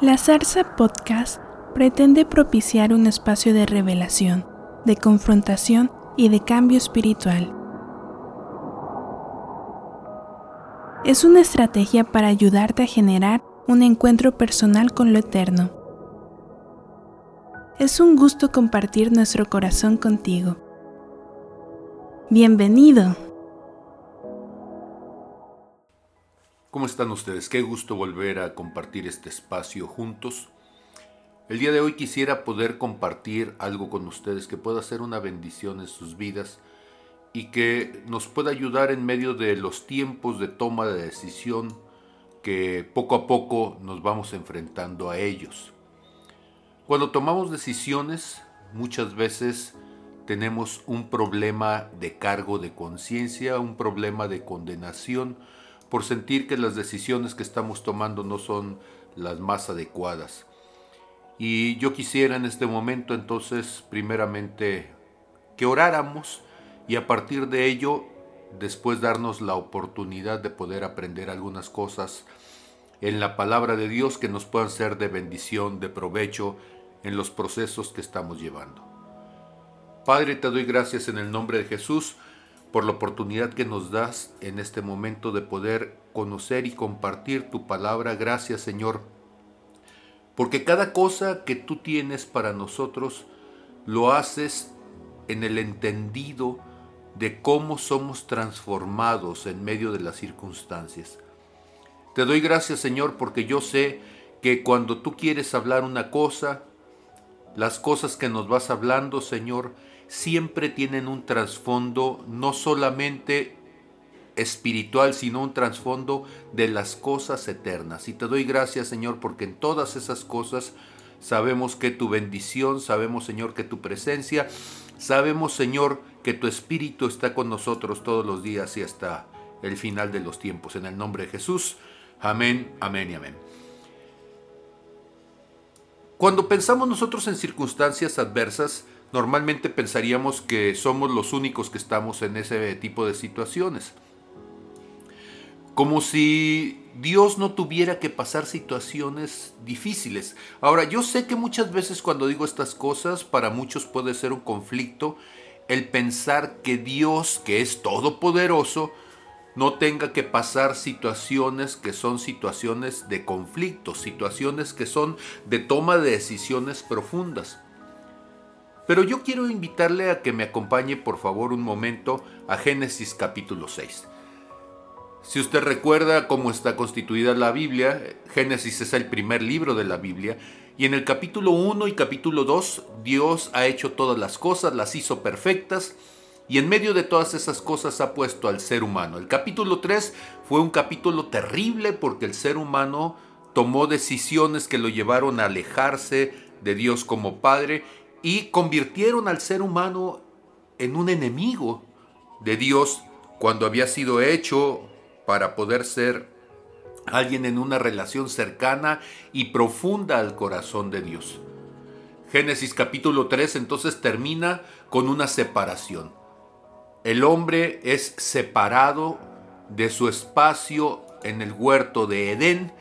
La Zarza Podcast pretende propiciar un espacio de revelación, de confrontación y de cambio espiritual. Es una estrategia para ayudarte a generar un encuentro personal con lo eterno. Es un gusto compartir nuestro corazón contigo. Bienvenido. ¿Cómo están ustedes? Qué gusto volver a compartir este espacio juntos. El día de hoy quisiera poder compartir algo con ustedes que pueda ser una bendición en sus vidas y que nos pueda ayudar en medio de los tiempos de toma de decisión que poco a poco nos vamos enfrentando a ellos. Cuando tomamos decisiones, muchas veces tenemos un problema de cargo de conciencia, un problema de condenación, por sentir que las decisiones que estamos tomando no son las más adecuadas. Y yo quisiera en este momento entonces primeramente que oráramos y a partir de ello después darnos la oportunidad de poder aprender algunas cosas en la palabra de Dios que nos puedan ser de bendición, de provecho en los procesos que estamos llevando. Padre, te doy gracias en el nombre de Jesús por la oportunidad que nos das en este momento de poder conocer y compartir tu palabra. Gracias Señor, porque cada cosa que tú tienes para nosotros lo haces en el entendido de cómo somos transformados en medio de las circunstancias. Te doy gracias Señor porque yo sé que cuando tú quieres hablar una cosa, las cosas que nos vas hablando Señor, siempre tienen un trasfondo no solamente espiritual, sino un trasfondo de las cosas eternas. Y te doy gracias, Señor, porque en todas esas cosas sabemos que tu bendición, sabemos, Señor, que tu presencia, sabemos, Señor, que tu Espíritu está con nosotros todos los días y hasta el final de los tiempos. En el nombre de Jesús. Amén, amén y amén. Cuando pensamos nosotros en circunstancias adversas, normalmente pensaríamos que somos los únicos que estamos en ese tipo de situaciones. Como si Dios no tuviera que pasar situaciones difíciles. Ahora, yo sé que muchas veces cuando digo estas cosas, para muchos puede ser un conflicto el pensar que Dios, que es todopoderoso, no tenga que pasar situaciones que son situaciones de conflicto, situaciones que son de toma de decisiones profundas. Pero yo quiero invitarle a que me acompañe por favor un momento a Génesis capítulo 6. Si usted recuerda cómo está constituida la Biblia, Génesis es el primer libro de la Biblia, y en el capítulo 1 y capítulo 2 Dios ha hecho todas las cosas, las hizo perfectas, y en medio de todas esas cosas ha puesto al ser humano. El capítulo 3 fue un capítulo terrible porque el ser humano tomó decisiones que lo llevaron a alejarse de Dios como Padre y convirtieron al ser humano en un enemigo de Dios cuando había sido hecho para poder ser alguien en una relación cercana y profunda al corazón de Dios. Génesis capítulo 3 entonces termina con una separación. El hombre es separado de su espacio en el huerto de Edén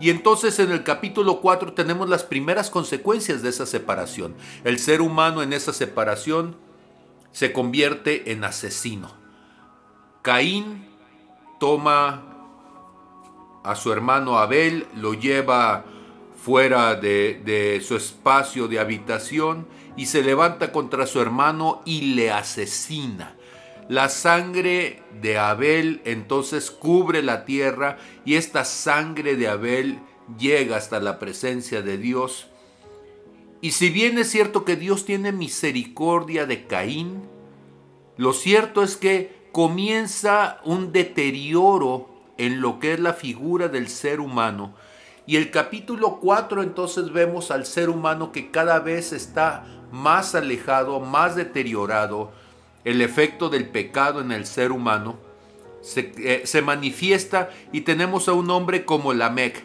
y entonces en el capítulo 4 tenemos las primeras consecuencias de esa separación. El ser humano en esa separación se convierte en asesino. Caín toma a su hermano Abel, lo lleva fuera de, de, su espacio de habitación y se levanta contra su hermano y le asesina. La sangre de Abel entonces cubre la tierra y esta sangre de Abel llega hasta la presencia de Dios. Y si bien es cierto que Dios tiene misericordia de Caín, lo cierto es que comienza un deterioro en lo que es la figura del ser humano. Y el capítulo 4 entonces vemos al ser humano que cada vez está más alejado, más deteriorado, el efecto del pecado en el ser humano, se, eh, manifiesta y tenemos a un hombre como Lamec,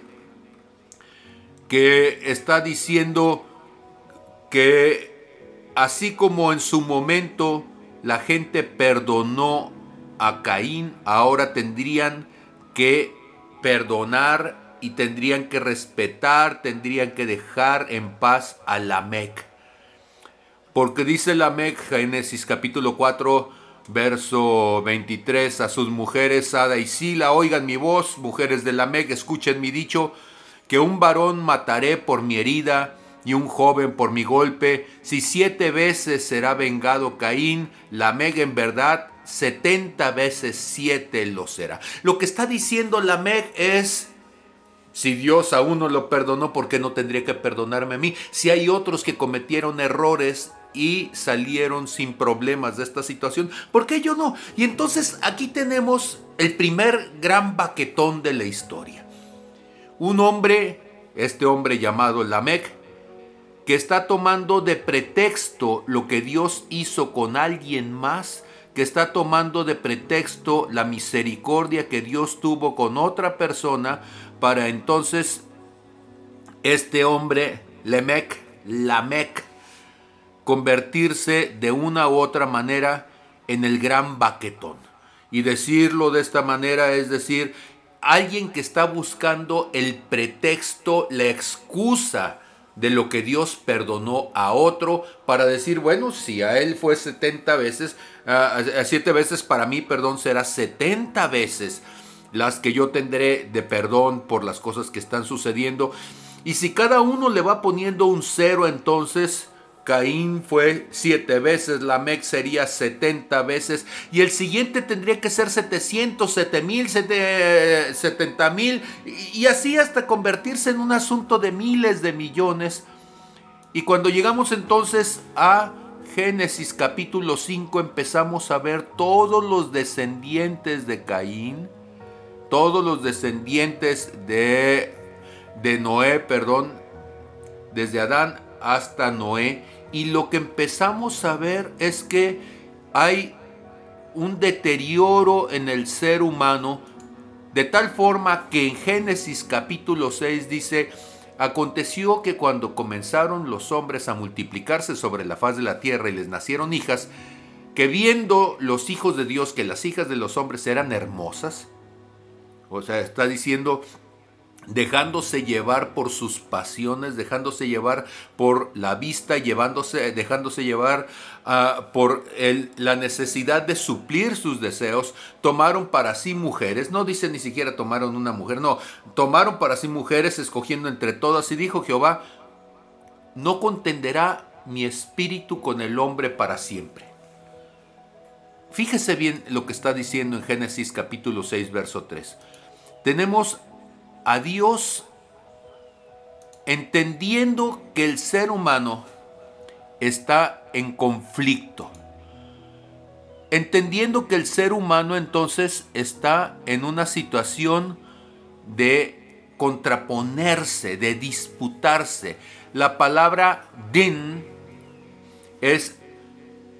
que está diciendo que así como en su momento la gente perdonó a Caín, ahora tendrían que perdonar y tendrían que respetar, tendrían que dejar en paz a Lamec. Porque dice Lamec, Génesis capítulo 4, verso 23, a sus mujeres Ada y Sila, oigan mi voz, mujeres de Lamec, escuchen mi dicho, que un varón mataré por mi herida y un joven por mi golpe. Si siete veces será vengado Caín, Lameg en verdad setenta veces siete lo será. Lo que está diciendo Lameg es, si Dios a uno lo perdonó, ¿por qué no tendría que perdonarme a mí? Si hay otros que cometieron errores y salieron sin problemas de esta situación, ¿por qué yo no? Y entonces aquí tenemos el primer gran baquetón de la historia. Un hombre, este hombre llamado Lamec, que está tomando de pretexto lo que Dios hizo con alguien más, que está tomando de pretexto la misericordia que Dios tuvo con otra persona, para entonces este hombre, Lemec, Lamec, convertirse de una u otra manera en el gran baquetón. Y decirlo de esta manera es decir, alguien que está buscando el pretexto, la excusa, de lo que Dios perdonó a otro para decir, bueno, si a él fue 70 veces, a 7 veces para mí, perdón, será 70 veces las que yo tendré de perdón por las cosas que están sucediendo. Y si cada uno le va poniendo un cero, entonces Caín fue siete veces, Lamec sería 70 veces y el siguiente tendría que ser 700, 7 mil, 70 mil y así hasta convertirse en un asunto de miles de millones. Y cuando llegamos entonces a Génesis capítulo 5 empezamos a ver todos los descendientes de Caín, todos los descendientes de, de Noé, perdón, desde Adán hasta Noé y lo que empezamos a ver es que hay un deterioro en el ser humano de tal forma que en Génesis capítulo 6 dice, aconteció que cuando comenzaron los hombres a multiplicarse sobre la faz de la tierra y les nacieron hijas, que viendo los hijos de Dios que las hijas de los hombres eran hermosas, o sea, está diciendo dejándose llevar por sus pasiones, dejándose llevar por la vista, llevándose, dejándose llevar ah, por la necesidad de suplir sus deseos, tomaron para sí mujeres, no dice ni siquiera tomaron una mujer, no, tomaron para sí mujeres escogiendo entre todas y dijo Jehová, no contenderá mi espíritu con el hombre para siempre. Fíjese bien lo que está diciendo en Génesis capítulo 6, verso 3. Tenemos a Dios entendiendo que el ser humano está en conflicto. Entendiendo que el ser humano entonces está en una situación de contraponerse, de disputarse. La palabra din es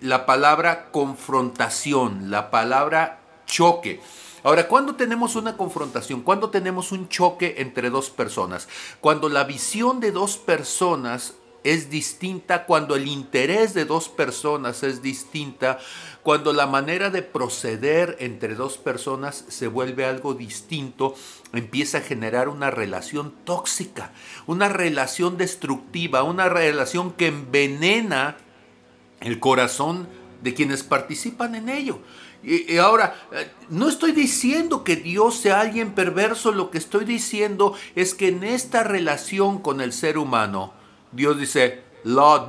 la palabra confrontación, la palabra choque. Ahora, ¿cuándo tenemos una confrontación? ¿Cuándo tenemos un choque entre dos personas? Cuando la visión de dos personas es distinta, cuando el interés de dos personas es distinta, cuando la manera de proceder entre dos personas se vuelve algo distinto, empieza a generar una relación tóxica, una relación destructiva, una relación que envenena el corazón de quienes participan en ello. Y, ahora, eh, no estoy diciendo que Dios sea alguien perverso, lo que estoy diciendo es que en esta relación con el ser humano, Dios dice, lo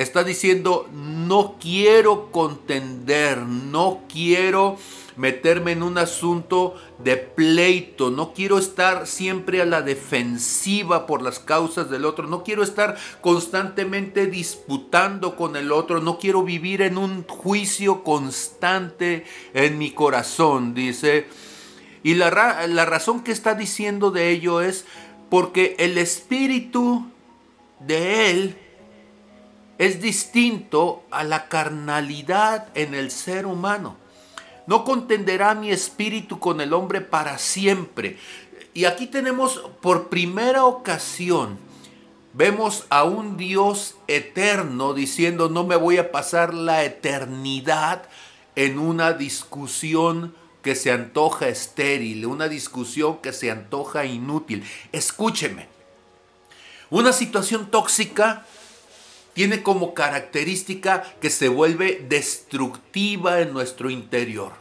Está diciendo, no quiero contender, no quiero meterme en un asunto de pleito, no quiero estar siempre a la defensiva por las causas del otro, no quiero estar constantemente disputando con el otro, no quiero vivir en un juicio constante en mi corazón, dice. Y la, la razón que está diciendo de ello es porque el espíritu de él es distinto a la carnalidad en el ser humano. No contenderá mi espíritu con el hombre para siempre. Y aquí tenemos por primera ocasión, vemos a un Dios eterno diciendo, no me voy a pasar la eternidad en una discusión que se antoja estéril, una discusión que se antoja inútil. Escúcheme, una situación tóxica tiene como característica que se vuelve destructiva en nuestro interior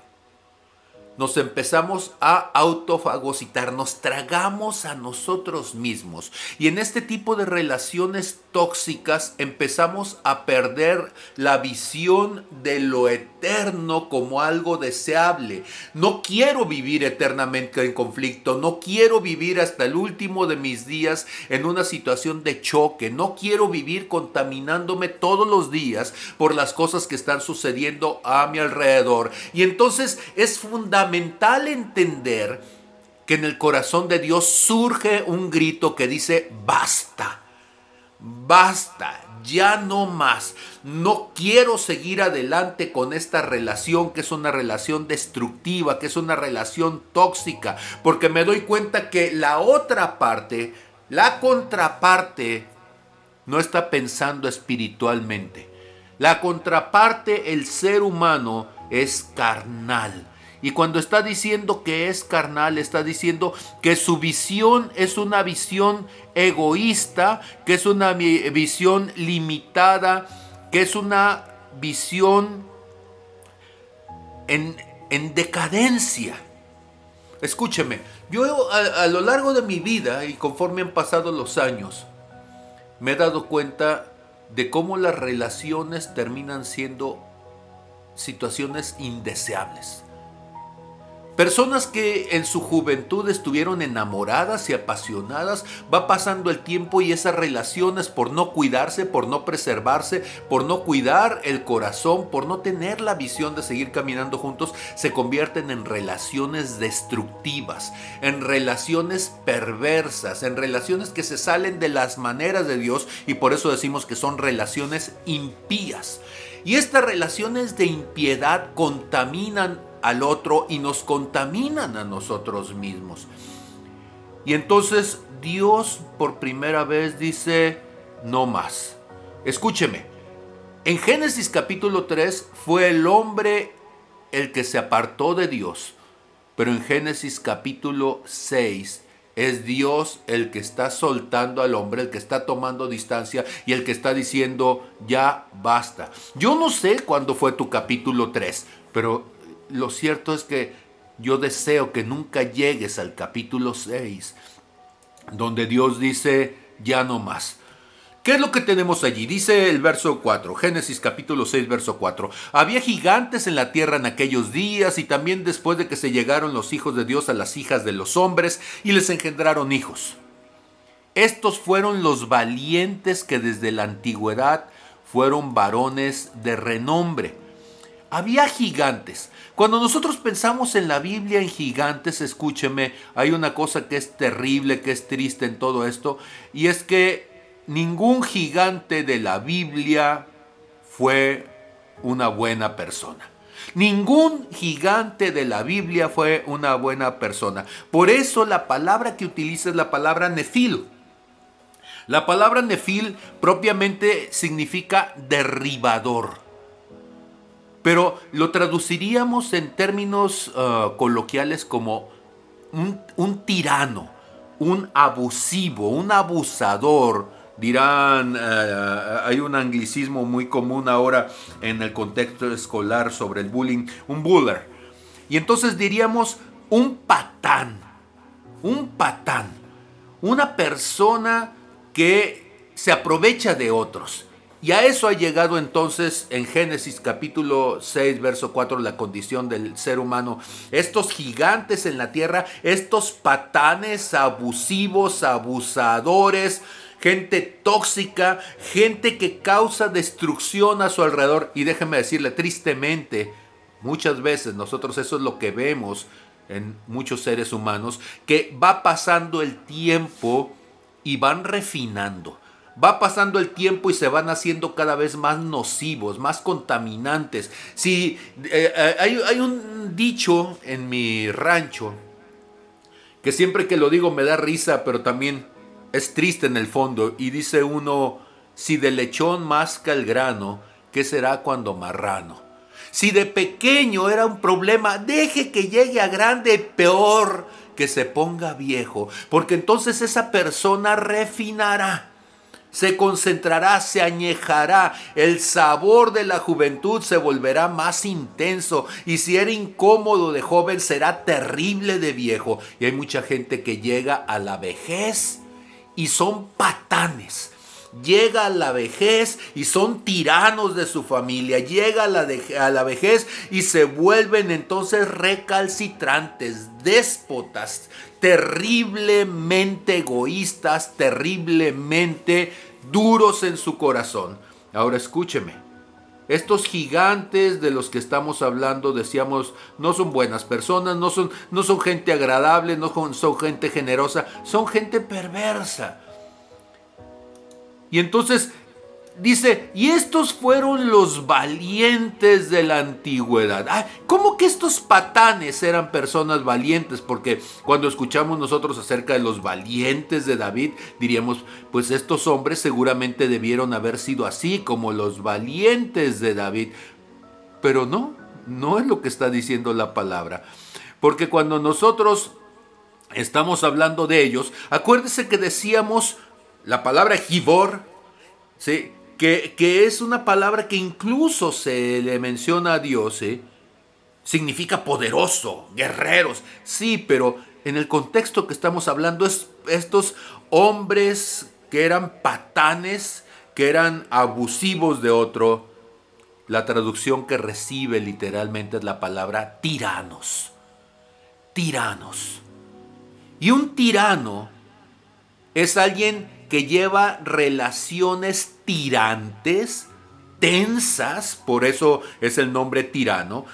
nos empezamos a autofagocitar, nos tragamos a nosotros mismos. Y en este tipo de relaciones tóxicas empezamos a perder la visión de lo eterno como algo deseable. No quiero vivir eternamente en conflicto, no quiero vivir hasta el último de mis días en una situación de choque, no quiero vivir contaminándome todos los días por las cosas que están sucediendo a mi alrededor. Y entonces es fundamental fundamental entender que en el corazón de Dios surge un grito que dice, basta, basta, ya no más. No quiero seguir adelante con esta relación que es una relación destructiva, que es una relación tóxica, porque me doy cuenta que la otra parte, la contraparte, no está pensando espiritualmente. La contraparte, el ser humano, es carnal. Y cuando está diciendo que es carnal, está diciendo que su visión es una visión egoísta, que es una visión limitada, que es una visión en, decadencia. Escúcheme, yo a, lo largo de mi vida y conforme han pasado los años, me he dado cuenta de cómo las relaciones terminan siendo situaciones indeseables. Personas que en su juventud estuvieron enamoradas y apasionadas, va pasando el tiempo y esas relaciones por no cuidarse, por no preservarse, por no cuidar el corazón, por no tener la visión de seguir caminando juntos, se convierten en relaciones destructivas, en relaciones perversas, en relaciones que se salen de las maneras de Dios y por eso decimos que son relaciones impías. Y estas relaciones de impiedad contaminan al otro y nos contaminan a nosotros mismos. Y entonces Dios por primera vez dice, no más. Escúcheme, en Génesis capítulo 3 fue el hombre el que se apartó de Dios, pero en Génesis capítulo 6 es Dios el que está soltando al hombre, el que está tomando distancia y el que está diciendo, ya basta. Yo no sé cuándo fue tu capítulo 3, pero lo cierto es que yo deseo que nunca llegues al capítulo 6, donde Dios dice, ya no más. ¿Qué es lo que tenemos allí? Dice el verso 4, Génesis capítulo 6, verso 4. Había gigantes en la tierra en aquellos días y también después de que se llegaron los hijos de Dios a las hijas de los hombres y les engendraron hijos. Estos fueron los valientes que desde la antigüedad fueron varones de renombre. Había gigantes. Cuando nosotros pensamos en la Biblia en gigantes, escúcheme, hay una cosa que es terrible, que es triste en todo esto, y es que ningún gigante de la Biblia fue una buena persona. Ningún gigante de la Biblia fue una buena persona. Por eso la palabra que utiliza es la palabra nefil. La palabra nefil propiamente significa derribador pero lo traduciríamos en términos uh, coloquiales como un, tirano, un abusivo, un abusador. Dirán, uh, hay un anglicismo muy común ahora en el contexto escolar sobre el bullying, un buller. Y entonces diríamos un patán, un patán, una persona que se aprovecha de otros y a eso ha llegado entonces en Génesis capítulo 6, verso 4, la condición del ser humano. Estos gigantes en la tierra, estos patanes abusivos, abusadores, gente tóxica, gente que causa destrucción a su alrededor. Y déjeme decirle, tristemente, muchas veces nosotros eso es lo que vemos en muchos seres humanos, que va pasando el tiempo y van refinando va pasando el tiempo y se van haciendo cada vez más nocivos, más contaminantes. Si eh, eh, hay, hay un dicho en mi rancho que siempre que lo digo me da risa, pero también es triste en el fondo. Y dice uno, si de lechón masca el grano, ¿qué será cuando marrano? Si de pequeño era un problema, deje que llegue a grande, peor que se ponga viejo, porque entonces esa persona refinará se concentrará, se añejará, el sabor de la juventud se volverá más intenso y si era incómodo de joven será terrible de viejo. Y hay mucha gente que llega a la vejez y son patanes. Llega a la vejez y son tiranos de su familia. Llega a la, a la vejez y se vuelven entonces recalcitrantes, déspotas, terriblemente egoístas, terriblemente duros en su corazón. Ahora escúcheme. Estos gigantes de los que estamos hablando, decíamos, no son buenas personas, no son, no son gente agradable, no son gente generosa, son gente perversa. Y entonces Dice, y estos fueron los valientes de la antigüedad. ¿Cómo que estos patanes eran personas valientes? Porque cuando escuchamos nosotros acerca de los valientes de David, diríamos, pues estos hombres seguramente debieron haber sido así como los valientes de David. Pero no, no es lo que está diciendo la palabra. Porque cuando nosotros estamos hablando de ellos, acuérdese que decíamos la palabra Gibor, ¿sí? Que, es una palabra que incluso se le menciona a Dios, ¿eh? significa poderoso, guerreros, sí, pero en el contexto que estamos hablando es estos hombres que eran patanes, que eran abusivos de otro, la traducción que recibe literalmente es la palabra tiranos, tiranos. Y un tirano es alguien que lleva relaciones tirantes, tensas, por eso es el nombre tirano,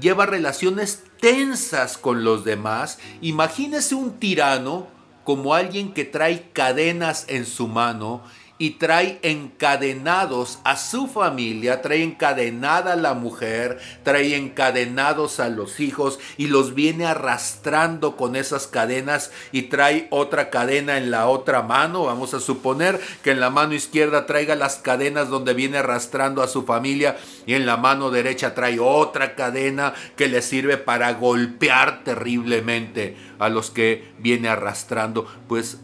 lleva relaciones tensas con los demás. Imagínese un tirano como alguien que trae cadenas en su mano y trae encadenados a su familia, trae encadenada a la mujer, trae encadenados a los hijos y los viene arrastrando con esas cadenas y trae otra cadena en la otra mano. Vamos a suponer que en la mano izquierda traiga las cadenas donde viene arrastrando a su familia y en la mano derecha trae otra cadena que le sirve para golpear terriblemente a los que viene arrastrando. Pues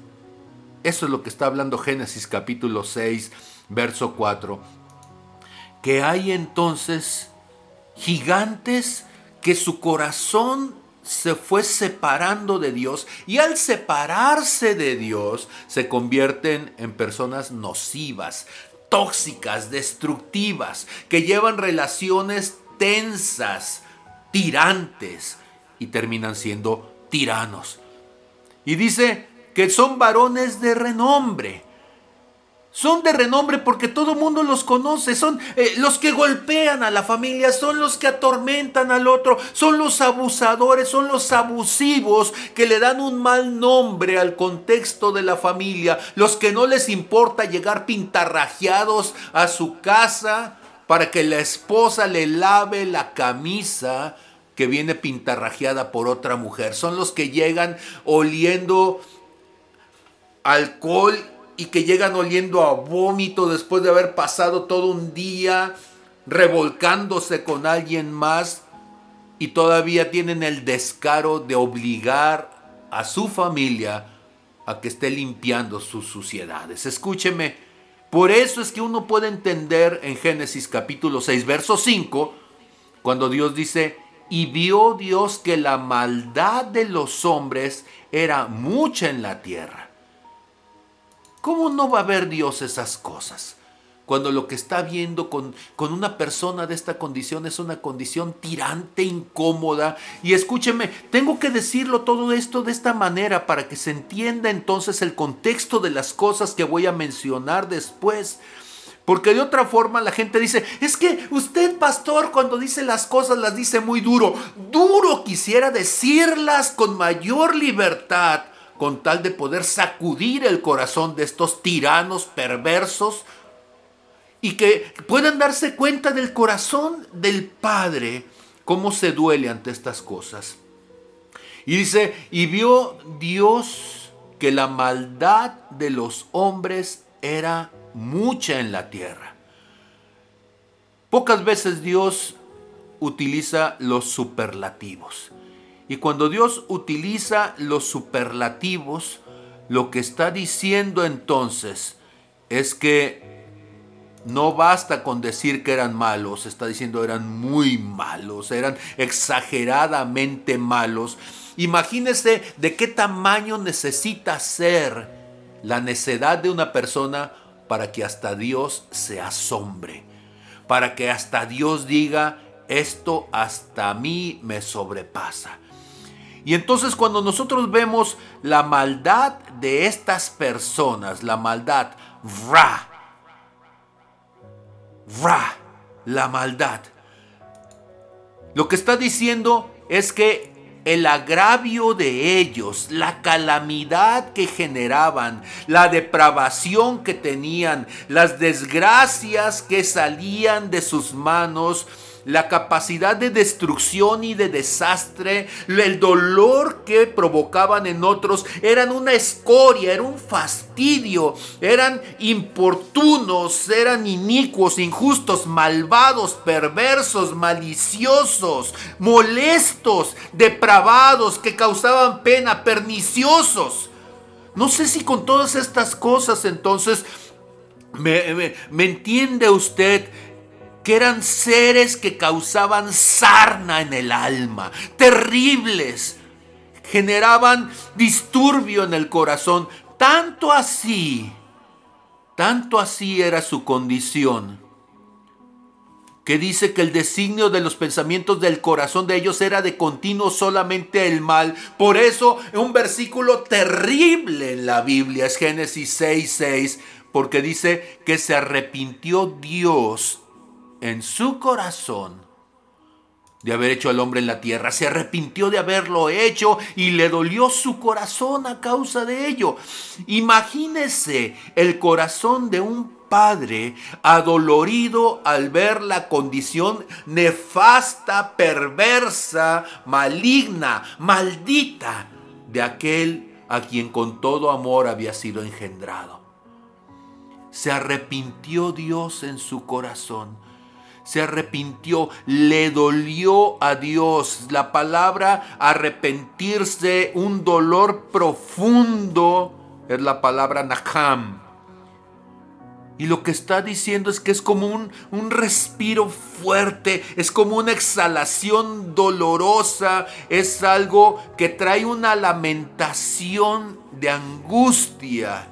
eso es lo que está hablando Génesis capítulo 6, verso 4. Que hay entonces gigantes que su corazón se fue separando de Dios y al separarse de Dios se convierten en personas nocivas, tóxicas, destructivas, que llevan relaciones tensas, tirantes y terminan siendo tiranos. Y dice que son varones de renombre. Son de renombre porque todo el mundo los conoce, son eh, los que golpean a la familia, son los que atormentan al otro, son los abusadores, son los abusivos que le dan un mal nombre al contexto de la familia, los que no les importa llegar pintarrajeados a su casa para que la esposa le lave la camisa que viene pintarrajeada por otra mujer, son los que llegan oliendo alcohol y que llegan oliendo a vómito después de haber pasado todo un día revolcándose con alguien más y todavía tienen el descaro de obligar a su familia a que esté limpiando sus suciedades. Escúcheme, por eso es que uno puede entender en Génesis capítulo 6, verso 5, cuando Dios dice, y vio Dios que la maldad de los hombres era mucha en la tierra ¿Cómo no va a ver Dios esas cosas? Cuando lo que está viendo con, con, una persona de esta condición es una condición tirante, incómoda. Y escúcheme, tengo que decirlo todo esto de esta manera para que se entienda entonces el contexto de las cosas que voy a mencionar después. Porque de otra forma la gente dice, es que usted, pastor, cuando dice las cosas las dice muy duro. Duro quisiera decirlas con mayor libertad con tal de poder sacudir el corazón de estos tiranos perversos y que puedan darse cuenta del corazón del Padre, cómo se duele ante estas cosas. Y dice, y vio Dios que la maldad de los hombres era mucha en la tierra. Pocas veces Dios utiliza los superlativos. Y cuando Dios utiliza los superlativos, lo que está diciendo entonces es que no basta con decir que eran malos, está diciendo eran muy malos, eran exageradamente malos. Imagínese de qué tamaño necesita ser la necedad de una persona para que hasta Dios se asombre, para que hasta Dios diga, esto hasta mí me sobrepasa. Y entonces cuando nosotros vemos la maldad de estas personas, la maldad, ra, ra, la maldad, lo que está diciendo es que el agravio de ellos, la calamidad que generaban, la depravación que tenían, las desgracias que salían de sus manos, la capacidad de destrucción y de desastre, el dolor que provocaban en otros, eran una escoria, era un fastidio, eran importunos, eran inicuos, injustos, malvados, perversos, maliciosos, molestos, depravados, que causaban pena, perniciosos. No sé si con todas estas cosas entonces me, me entiende usted que eran seres que causaban sarna en el alma, terribles, generaban disturbio en el corazón, tanto así, tanto así era su condición, que dice que el designio de los pensamientos del corazón de ellos era de continuo solamente el mal. Por eso, un versículo terrible en la Biblia es Génesis 6:6, 6, porque dice que se arrepintió Dios en su corazón de haber hecho al hombre en la tierra. Se arrepintió de haberlo hecho y le dolió su corazón a causa de ello. Imagínese el corazón de un padre adolorido al ver la condición nefasta, perversa, maligna, maldita de aquel a quien con todo amor había sido engendrado. Se arrepintió Dios en su corazón se arrepintió, le dolió a Dios. La palabra arrepentirse, un dolor profundo, es la palabra nakam. Y lo que está diciendo es que es como un, un, respiro fuerte, es como una exhalación dolorosa, es algo que trae una lamentación de angustia,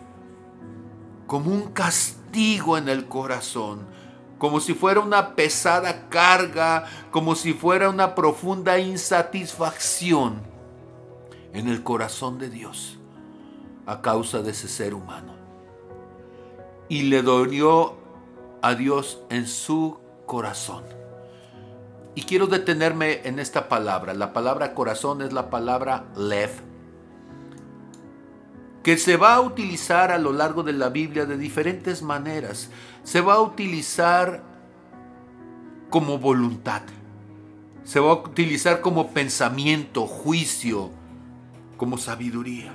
como un castigo en el corazón como si fuera una pesada carga, como si fuera una profunda insatisfacción en el corazón de Dios a causa de ese ser humano. Y le dolió a Dios en su corazón. Y quiero detenerme en esta palabra. La palabra corazón es la palabra lev, que se va a utilizar a lo largo de la Biblia de diferentes maneras se va a utilizar como voluntad. Se va a utilizar como pensamiento, juicio, como sabiduría.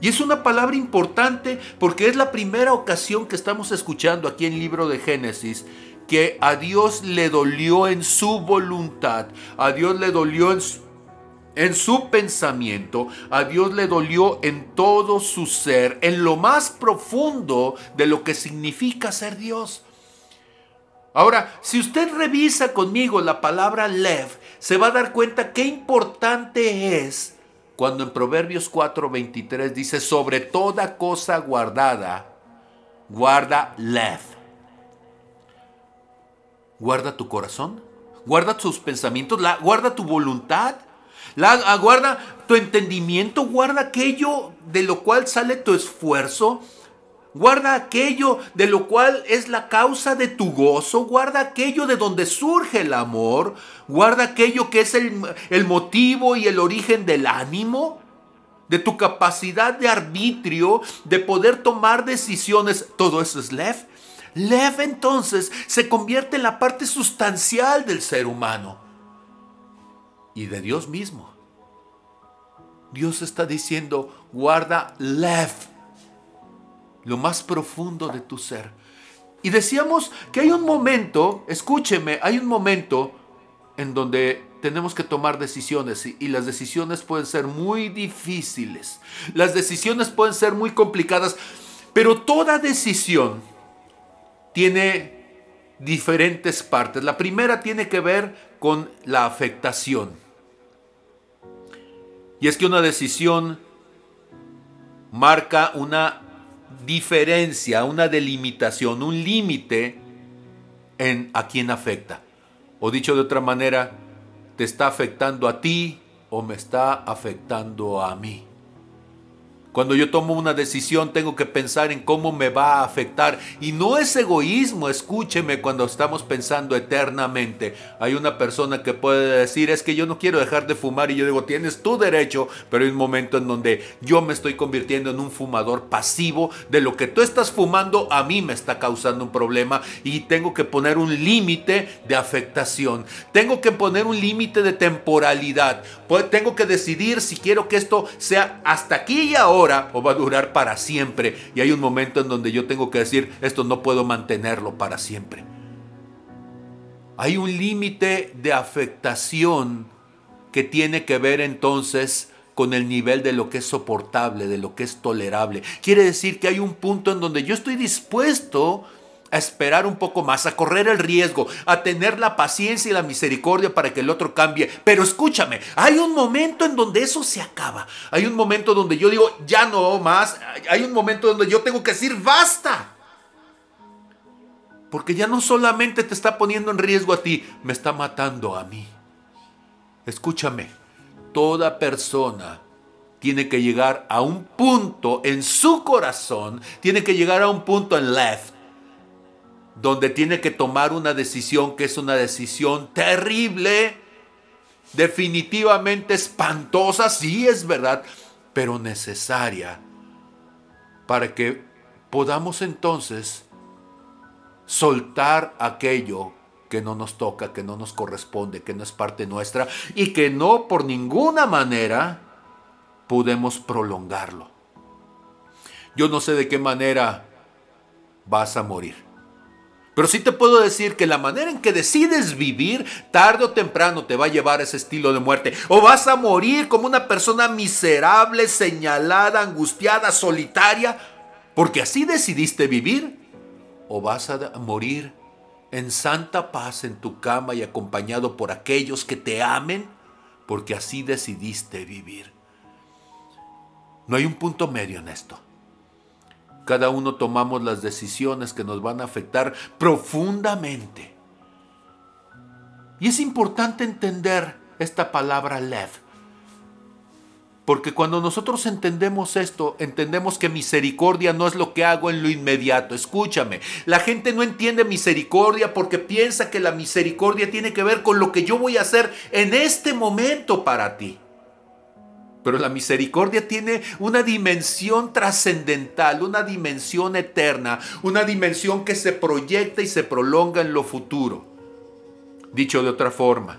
Y es una palabra importante porque es la primera ocasión que estamos escuchando aquí en el libro de Génesis que a Dios le dolió en su voluntad, a Dios le dolió en su en su pensamiento, a Dios le dolió en todo su ser, en lo más profundo de lo que significa ser Dios. Ahora, si usted revisa conmigo la palabra lev, se va a dar cuenta qué importante es cuando en Proverbios 4:23 dice, sobre toda cosa guardada, guarda lev. Guarda tu corazón, guarda tus pensamientos, guarda tu voluntad. La, guarda tu entendimiento, guarda aquello de lo cual sale tu esfuerzo. Guarda aquello de lo cual es la causa de tu gozo. Guarda aquello de donde surge el amor. Guarda aquello que es el, el motivo y el origen del ánimo. De tu capacidad de arbitrio, de poder tomar decisiones. Todo eso es Lev. Lev entonces se convierte en la parte sustancial del ser humano y de Dios mismo. Dios está diciendo, guarda Lev, lo más profundo de tu ser. Y decíamos que hay un momento, escúcheme, hay un momento en donde tenemos que tomar decisiones y, las decisiones pueden ser muy difíciles. Las decisiones pueden ser muy complicadas, pero toda decisión tiene diferentes partes. La primera tiene que ver con la afectación. Y es que una decisión marca una diferencia, una delimitación, un límite en a quién afecta. O dicho de otra manera, ¿te está afectando a ti o me está afectando a mí? Cuando yo tomo una decisión tengo que pensar en cómo me va a afectar. Y no es egoísmo, escúcheme cuando estamos pensando eternamente. Hay una persona que puede decir, es que yo no quiero dejar de fumar y yo digo, tienes tu derecho, pero hay un momento en donde yo me estoy convirtiendo en un fumador pasivo de lo que tú estás fumando a mí me está causando un problema y tengo que poner un límite de afectación. Tengo que poner un límite de temporalidad. Pues tengo que decidir si quiero que esto sea hasta aquí y ahora o va a durar para siempre. Y hay un momento en donde yo tengo que decir, esto no puedo mantenerlo para siempre. Hay un límite de afectación que tiene que ver entonces con el nivel de lo que es soportable, de lo que es tolerable. Quiere decir que hay un punto en donde yo estoy dispuesto a esperar un poco más, a correr el riesgo, a tener la paciencia y la misericordia para que el otro cambie. Pero escúchame, hay un momento en donde eso se acaba. Hay un momento donde yo digo, ya no más. Hay un momento donde yo tengo que decir, basta. Porque ya no solamente te está poniendo en riesgo a ti, me está matando a mí. Escúchame, toda persona tiene que llegar a un punto en su corazón, tiene que llegar a un punto en left, donde tiene que tomar una decisión que es una decisión terrible, definitivamente espantosa, sí es verdad, pero necesaria para que podamos entonces soltar aquello que no nos toca, que no nos corresponde, que no es parte nuestra y que no por ninguna manera podemos prolongarlo. Yo no sé de qué manera vas a morir. Pero sí te puedo decir que la manera en que decides vivir, tarde o temprano te va a llevar a ese estilo de muerte. O vas a morir como una persona miserable, señalada, angustiada, solitaria, porque así decidiste vivir. O vas a morir en santa paz en tu cama y acompañado por aquellos que te amen, porque así decidiste vivir. No hay un punto medio en esto. Cada uno tomamos las decisiones que nos van a afectar profundamente. Y es importante entender esta palabra lev. Porque cuando nosotros entendemos esto, entendemos que misericordia no es lo que hago en lo inmediato. Escúchame, la gente no entiende misericordia porque piensa que la misericordia tiene que ver con lo que yo voy a hacer en este momento para ti. Pero la misericordia tiene una dimensión trascendental, una dimensión eterna, una dimensión que se proyecta y se prolonga en lo futuro. Dicho de otra forma,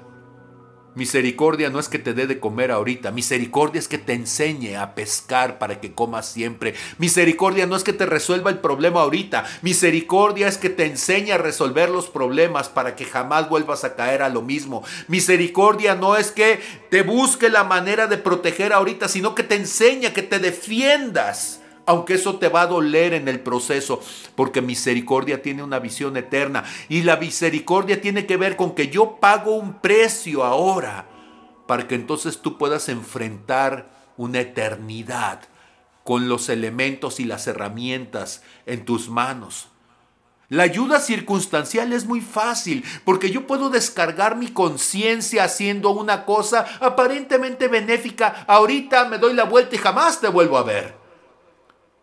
Misericordia no es que te dé de comer ahorita, misericordia es que te enseñe a pescar para que comas siempre. Misericordia no es que te resuelva el problema ahorita, misericordia es que te enseñe a resolver los problemas para que jamás vuelvas a caer a lo mismo. Misericordia no es que te busque la manera de proteger ahorita, sino que te enseña, que te defiendas aunque eso te va a doler en el proceso, porque misericordia tiene una visión eterna y la misericordia tiene que ver con que yo pago un precio ahora para que entonces tú puedas enfrentar una eternidad con los elementos y las herramientas en tus manos. La ayuda circunstancial es muy fácil porque yo puedo descargar mi conciencia haciendo una cosa aparentemente benéfica. Ahorita me doy la vuelta y jamás te vuelvo a ver.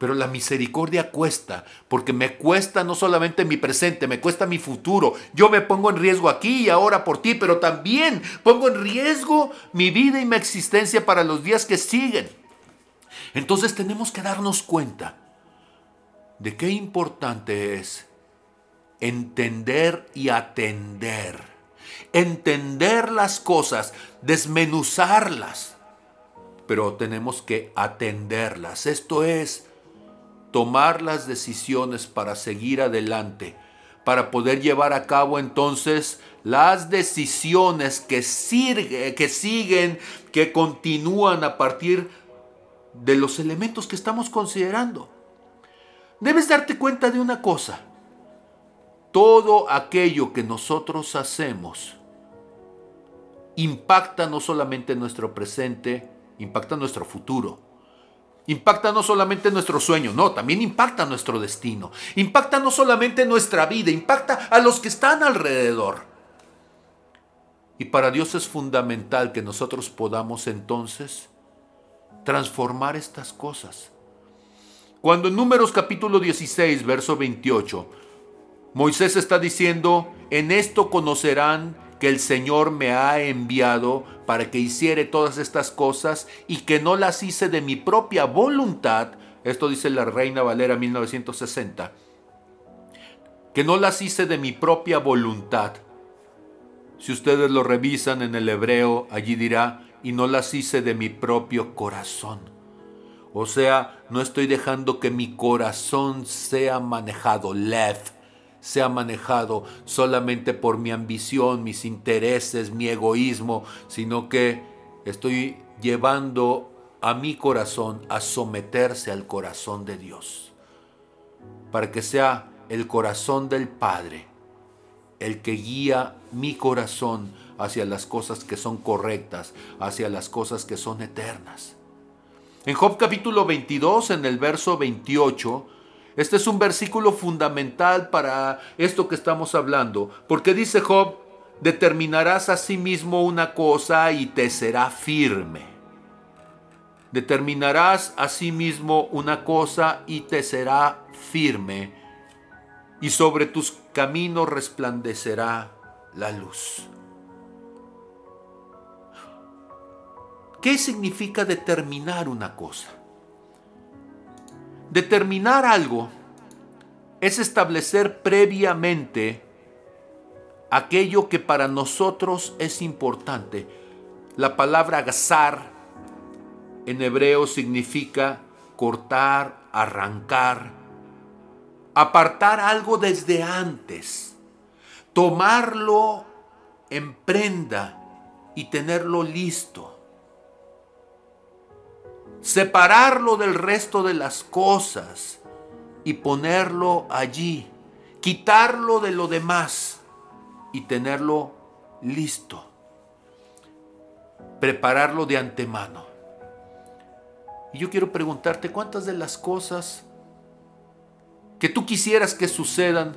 Pero la misericordia cuesta, porque me cuesta no solamente mi presente, me cuesta mi futuro. Yo me pongo en riesgo aquí y ahora por ti, pero también pongo en riesgo mi vida y mi existencia para los días que siguen. Entonces tenemos que darnos cuenta de qué importante es entender y atender. Entender las cosas, desmenuzarlas, pero tenemos que atenderlas. Esto es tomar las decisiones para seguir adelante, para poder llevar a cabo entonces las decisiones que, que siguen, que continúan a partir de los elementos que estamos considerando. Debes darte cuenta de una cosa. Todo aquello que nosotros hacemos impacta no solamente nuestro presente, impacta nuestro futuro. Impacta no solamente nuestro sueño, no, también impacta nuestro destino. Impacta no solamente nuestra vida, impacta a los que están alrededor. Y para Dios es fundamental que nosotros podamos entonces transformar estas cosas. Cuando en Números capítulo 16, verso 28, Moisés está diciendo, en esto conocerán que el Señor me ha enviado para que hiciere todas estas cosas y que no las hice de mi propia voluntad. Esto dice la Reina Valera 1960. Que no las hice de mi propia voluntad. Si ustedes lo revisan en el hebreo, allí dirá, y no las hice de mi propio corazón. O sea, no estoy dejando que mi corazón sea manejado, left, sea manejado solamente por mi ambición, mis intereses, mi egoísmo, sino que estoy llevando a mi corazón a someterse al corazón de Dios, para que sea el corazón del Padre el que guía mi corazón hacia las cosas que son correctas, hacia las cosas que son eternas. En Job capítulo 22, en el verso 28, este es un versículo fundamental para esto que estamos hablando, porque dice Job, determinarás a sí mismo una cosa y te será firme. Determinarás a sí mismo una cosa y te será firme, y sobre tus caminos resplandecerá la luz. ¿Qué significa determinar una cosa? Determinar algo es establecer previamente aquello que para nosotros es importante. La palabra gazar en hebreo significa cortar, arrancar, apartar algo desde antes, tomarlo en prenda y tenerlo listo separarlo del resto de las cosas y ponerlo allí, quitarlo de lo demás y tenerlo listo, prepararlo de antemano. Y yo quiero preguntarte cuántas de las cosas que tú quisieras que sucedan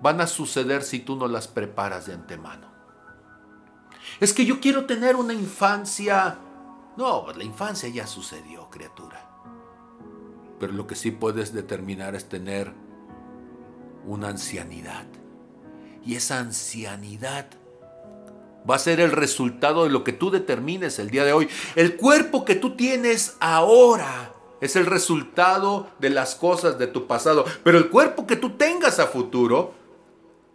van a suceder si tú no las preparas de antemano. Es que yo quiero tener una infancia no, pues la infancia ya sucedió, criatura. Pero lo que sí puedes determinar es tener una ancianidad. Y esa ancianidad va a ser el resultado de lo que tú determines el día de hoy. El cuerpo que tú tienes ahora es el resultado de las cosas de tu pasado. Pero el cuerpo que tú tengas a futuro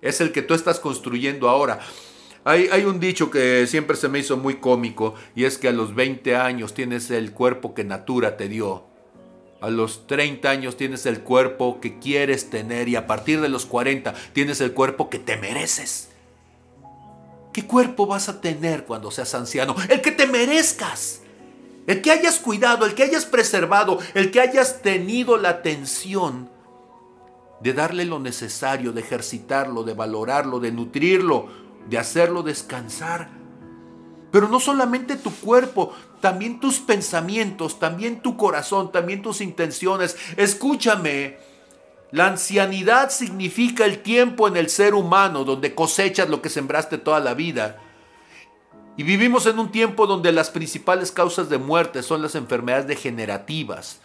es el que tú estás construyendo ahora. Hay, un dicho que siempre se me hizo muy cómico y es que a los 20 años tienes el cuerpo que Natura te dio. A los 30 años tienes el cuerpo que quieres tener y a partir de los 40 tienes el cuerpo que te mereces. ¿Qué cuerpo vas a tener cuando seas anciano? El que te merezcas. El que hayas cuidado, el que hayas preservado, el que hayas tenido la atención de darle lo necesario, de ejercitarlo, de valorarlo, de nutrirlo, de hacerlo descansar. Pero no solamente tu cuerpo, también tus pensamientos, también tu corazón, también tus intenciones. Escúchame, la ancianidad significa el tiempo en el ser humano donde cosechas lo que sembraste toda la vida. Y vivimos en un tiempo donde las principales causas de muerte son las enfermedades degenerativas.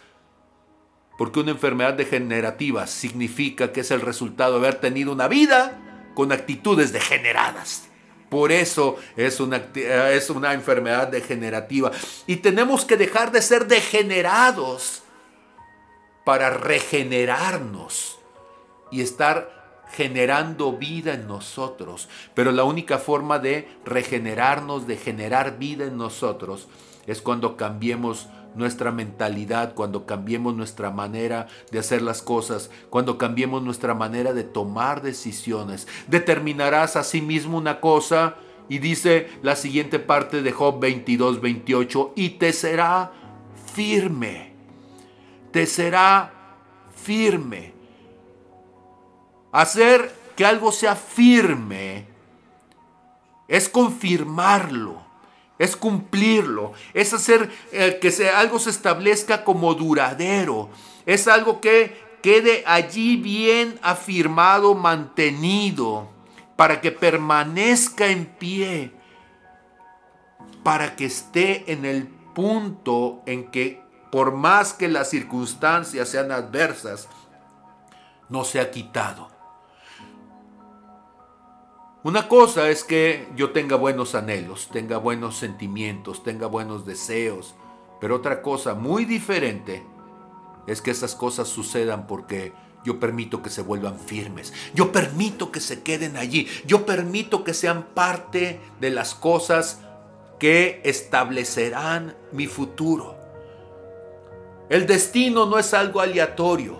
Porque una enfermedad degenerativa significa que es el resultado de haber tenido una vida con actitudes degeneradas. Por eso es una, es una enfermedad degenerativa. Y tenemos que dejar de ser degenerados para regenerarnos y estar generando vida en nosotros. Pero la única forma de regenerarnos, de generar vida en nosotros, es cuando cambiemos nuestra mentalidad, cuando cambiemos nuestra manera de hacer las cosas, cuando cambiemos nuestra manera de tomar decisiones. Determinarás a sí mismo una cosa y dice la siguiente parte de Job 22, 28, y te será firme, te será firme. Hacer que algo sea firme es confirmarlo es cumplirlo, es hacer eh, que algo se establezca como duradero, es algo que quede allí bien afirmado, mantenido, para que permanezca en pie, para que esté en el punto en que por más que las circunstancias sean adversas, no sea quitado. Una cosa es que yo tenga buenos anhelos, tenga buenos sentimientos, tenga buenos deseos, pero otra cosa muy diferente es que esas cosas sucedan porque yo permito que se vuelvan firmes, yo permito que se queden allí, yo permito que sean parte de las cosas que establecerán mi futuro. El destino no es algo aleatorio.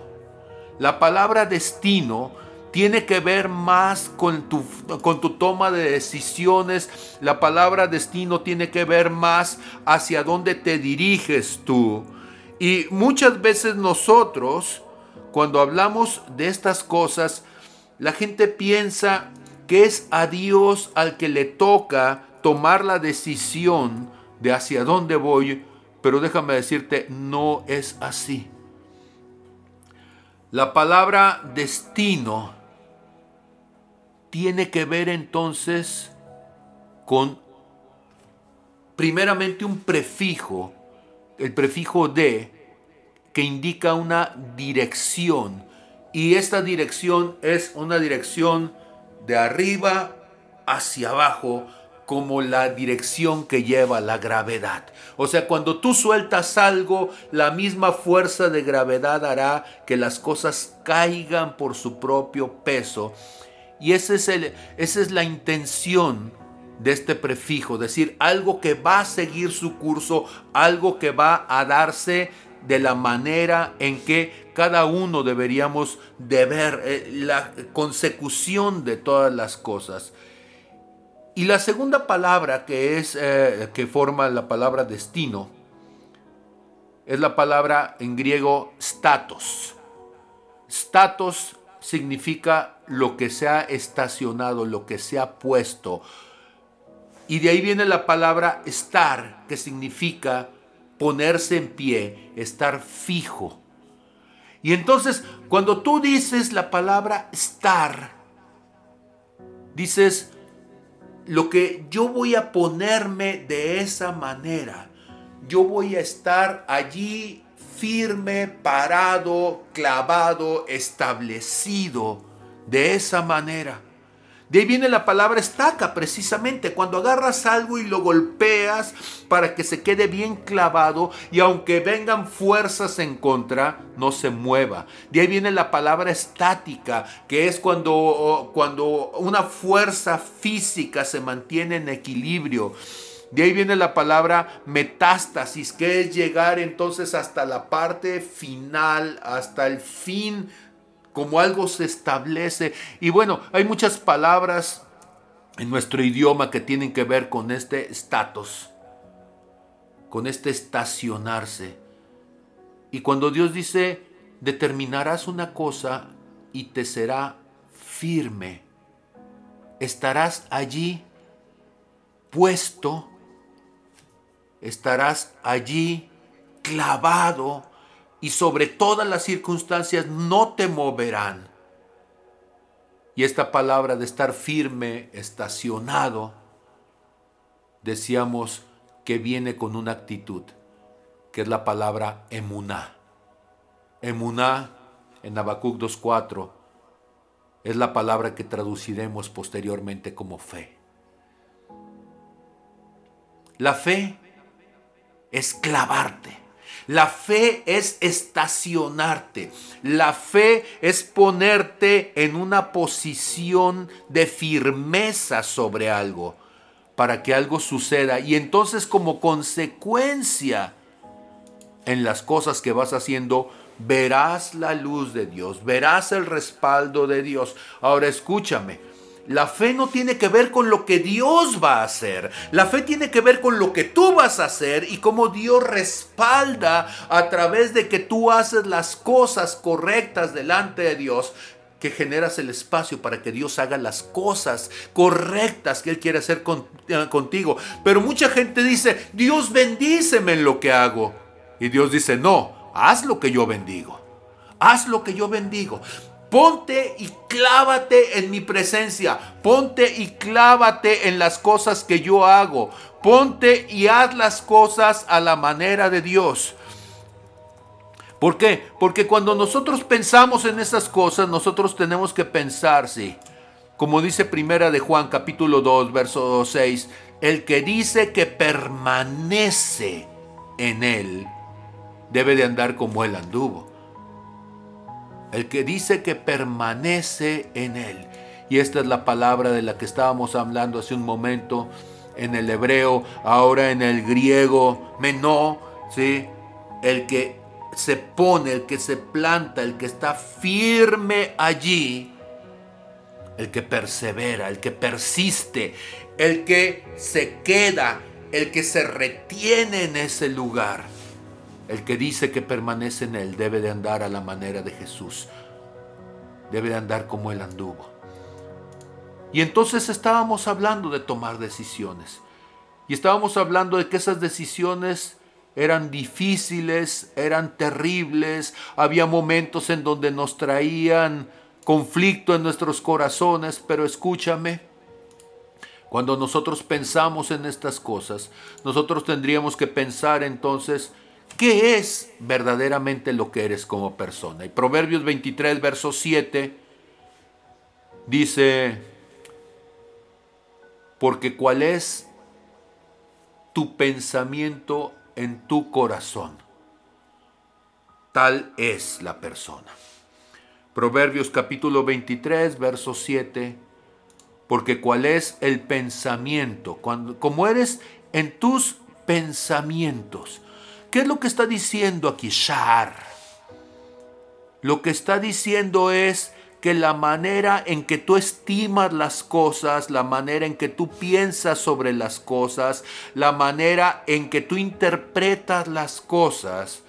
La palabra destino tiene que ver más con tu, con tu toma de decisiones. La palabra destino tiene que ver más hacia dónde te diriges tú. Y muchas veces nosotros, cuando hablamos de estas cosas, la gente piensa que es a Dios al que le toca tomar la decisión de hacia dónde voy, pero déjame decirte, no es así. La palabra destino tiene que ver entonces con primeramente un prefijo, el prefijo de, que indica una dirección. Y esta dirección es una dirección de arriba hacia abajo, como la dirección que lleva la gravedad. O sea, cuando tú sueltas algo, la misma fuerza de gravedad hará que las cosas caigan por su propio peso y es el, esa es la intención de este prefijo, decir algo que va a seguir su curso, algo que va a darse de la manera en que cada uno deberíamos de ver eh, la consecución de todas las cosas. Y la segunda palabra que es eh, que forma la palabra destino es la palabra en griego status. Status significa lo que se ha estacionado, lo que se ha puesto. Y de ahí viene la palabra estar, que significa ponerse en pie, estar fijo. Y entonces, cuando tú dices la palabra estar, dices, lo que yo voy a ponerme de esa manera, yo voy a estar allí firme, parado, clavado, establecido de esa manera. De ahí viene la palabra estaca, precisamente, cuando agarras algo y lo golpeas para que se quede bien clavado y aunque vengan fuerzas en contra, no se mueva. De ahí viene la palabra estática, que es cuando, cuando una fuerza física se mantiene en equilibrio. De ahí viene la palabra metástasis, que es llegar entonces hasta la parte final, hasta el fin, como algo se establece. Y bueno, hay muchas palabras en nuestro idioma que tienen que ver con este estatus, con este estacionarse. Y cuando Dios dice, determinarás una cosa y te será firme, estarás allí puesto estarás allí clavado y sobre todas las circunstancias no te moverán. Y esta palabra de estar firme, estacionado, decíamos que viene con una actitud, que es la palabra emuná. Emuná en Habacuc 2.4 es la palabra que traduciremos posteriormente como fe. La fe es clavarte. La fe es estacionarte. La fe es ponerte en una posición de firmeza sobre algo para que algo suceda. Y entonces como consecuencia en las cosas que vas haciendo, verás la luz de Dios, verás el respaldo de Dios. Ahora escúchame, la fe no tiene que ver con lo que Dios va a hacer. La fe tiene que ver con lo que tú vas a hacer y cómo Dios respalda a través de que tú haces las cosas correctas delante de Dios que generas el espacio para que Dios haga las cosas correctas que Él quiere hacer eh, contigo. Pero mucha gente dice, Dios bendíceme en lo que hago. Y Dios dice, no, haz lo que yo bendigo. Haz lo que yo bendigo. Ponte y clávate en mi presencia. Ponte y clávate en las cosas que yo hago. Ponte y haz las cosas a la manera de Dios. ¿Por qué? Porque cuando nosotros pensamos en esas cosas, nosotros tenemos que pensar, sí. Como dice Primera de Juan capítulo 2, verso 6, el que dice que permanece en él debe de andar como él anduvo. El que dice que permanece en él. Y esta es la palabra de la que estábamos hablando hace un momento en el hebreo, ahora en el griego, menó, ¿sí? El que se pone, el que se planta, el que está firme allí, el que persevera, el que persiste, el que se queda, el que se retiene en ese lugar, el que dice que permanece en él, debe de andar a la manera de Jesús, debe de andar como él anduvo. Y entonces estábamos hablando de tomar decisiones. Y estábamos hablando de que esas decisiones eran difíciles, eran terribles, había momentos en donde nos traían conflicto en nuestros corazones, pero escúchame, cuando nosotros pensamos en estas cosas, nosotros tendríamos que pensar entonces, ¿qué es verdaderamente lo que eres como persona? Y Proverbios 23, verso 7 dice, porque cuál es tu pensamiento en tu corazón. Tal es la persona. Proverbios capítulo 23, verso 7. Porque cuál es el pensamiento, cuando, como eres en tus pensamientos. ¿Qué es lo que está diciendo aquí Shar? Lo que está diciendo es que la manera en que tú estimas las cosas, la manera en que tú piensas sobre las cosas, la manera en que tú interpretas las cosas,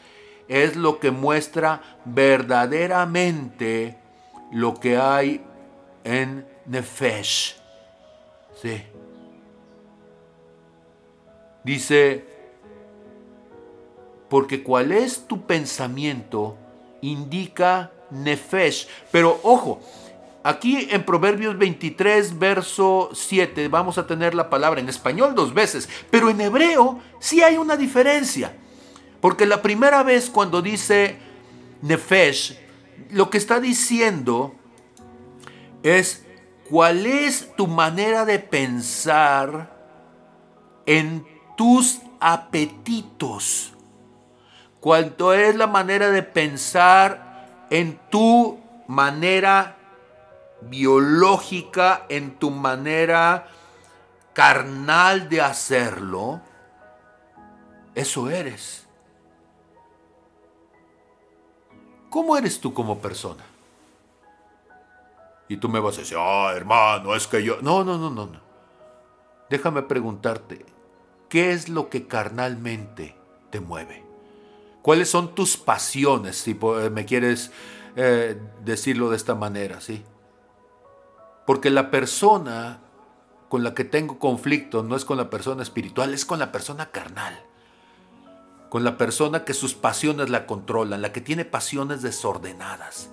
es lo que muestra verdaderamente lo que hay en Nefesh. Sí. Dice, porque cuál es tu pensamiento indica Nefesh. Pero ojo, aquí en Proverbios 23, verso 7, vamos a tener la palabra en español dos veces, pero en hebreo sí hay una diferencia. Porque la primera vez cuando dice Nefesh, lo que está diciendo es cuál es tu manera de pensar en tus apetitos. Cuánto es la manera de pensar en tu manera biológica, en tu manera carnal de hacerlo, eso eres. ¿Cómo eres tú como persona? Y tú me vas a decir, ah, hermano, es que yo... No, no, no, no, no. Déjame preguntarte, ¿qué es lo que carnalmente te mueve? ¿Cuáles son tus pasiones? Si me quieres eh, decirlo de esta manera, ¿sí? Porque la persona con la que tengo conflicto no es con la persona espiritual, es con la persona carnal. Con la persona que sus pasiones la controlan, la que tiene pasiones desordenadas.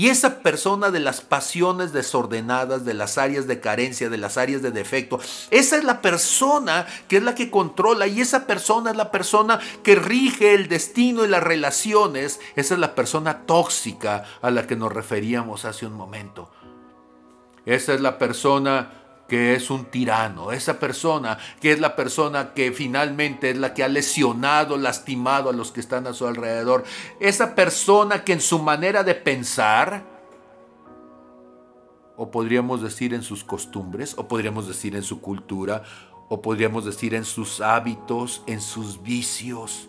Y esa persona de las pasiones desordenadas, de las áreas de carencia, de las áreas de defecto, esa es la persona que es la que controla y esa persona es la persona que rige el destino y las relaciones. Esa es la persona tóxica a la que nos referíamos hace un momento. Esa es la persona que es un tirano, esa persona que es la persona que finalmente es la que ha lesionado, lastimado a los que están a su alrededor, esa persona que en su manera de pensar, o podríamos decir en sus costumbres, o podríamos decir en su cultura, o podríamos decir en sus hábitos, en sus vicios,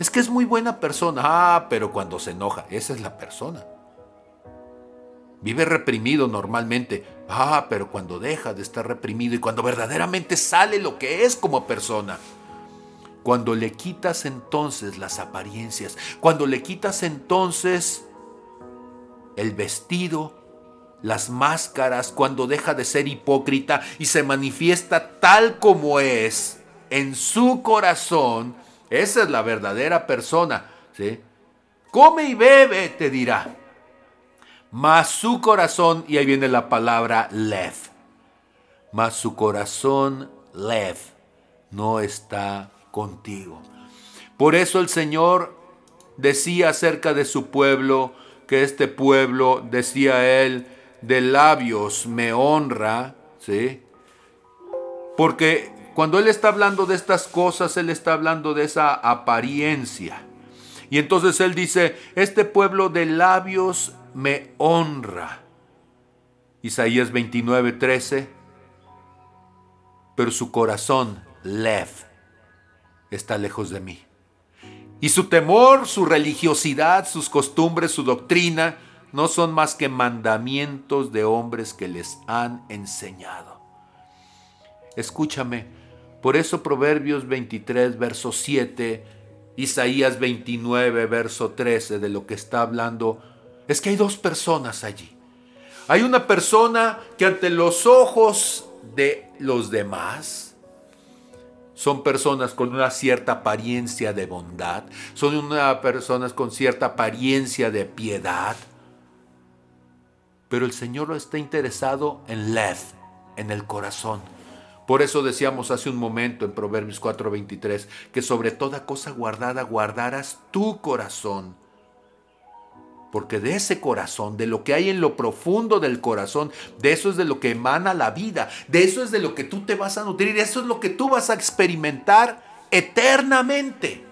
Es que es muy buena persona. Ah, pero cuando se enoja, esa es la persona. Vive reprimido normalmente. Ah, pero cuando deja de estar reprimido y cuando verdaderamente sale lo que es como persona. Cuando le quitas entonces las apariencias, cuando le quitas entonces el vestido, las máscaras, cuando deja de ser hipócrita y se manifiesta tal como es en su corazón, esa es la verdadera persona. ¿sí? Come y bebe, te dirá. Mas su corazón, y ahí viene la palabra lev, mas su corazón lev no está contigo. Por eso el Señor decía acerca de su pueblo, que este pueblo, decía él, de labios me honra, ¿sí? Porque cuando él está hablando de estas cosas, él está hablando de esa apariencia. Y entonces él dice, este pueblo de labios me honra. Isaías 29, 13. Pero su corazón, Lev, está lejos de mí. Y su temor, su religiosidad, sus costumbres, su doctrina, no son más que mandamientos de hombres que les han enseñado. Escúchame, por eso Proverbios 23, verso 7, Isaías 29, verso 13, de lo que está hablando, es que hay dos personas allí. Hay una persona que ante los ojos de los demás son personas con una cierta apariencia de bondad, son una personas con cierta apariencia de piedad, pero el Señor está interesado en Lev, en el corazón. Por eso decíamos hace un momento en Proverbios 4:23 que sobre toda cosa guardada guardarás tu corazón porque de ese corazón, de lo que hay en lo profundo del corazón, de eso es de lo que emana la vida, de eso es de lo que tú te vas a nutrir, eso es lo que tú vas a experimentar eternamente.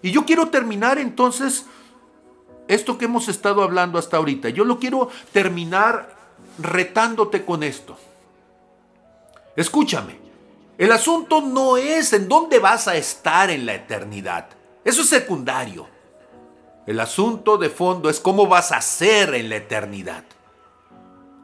Y yo quiero terminar entonces esto que hemos estado hablando hasta ahorita. Yo lo quiero terminar retándote con esto. Escúchame, el asunto no es en dónde vas a estar en la eternidad. Eso es secundario. El asunto de fondo es cómo vas a ser en la eternidad.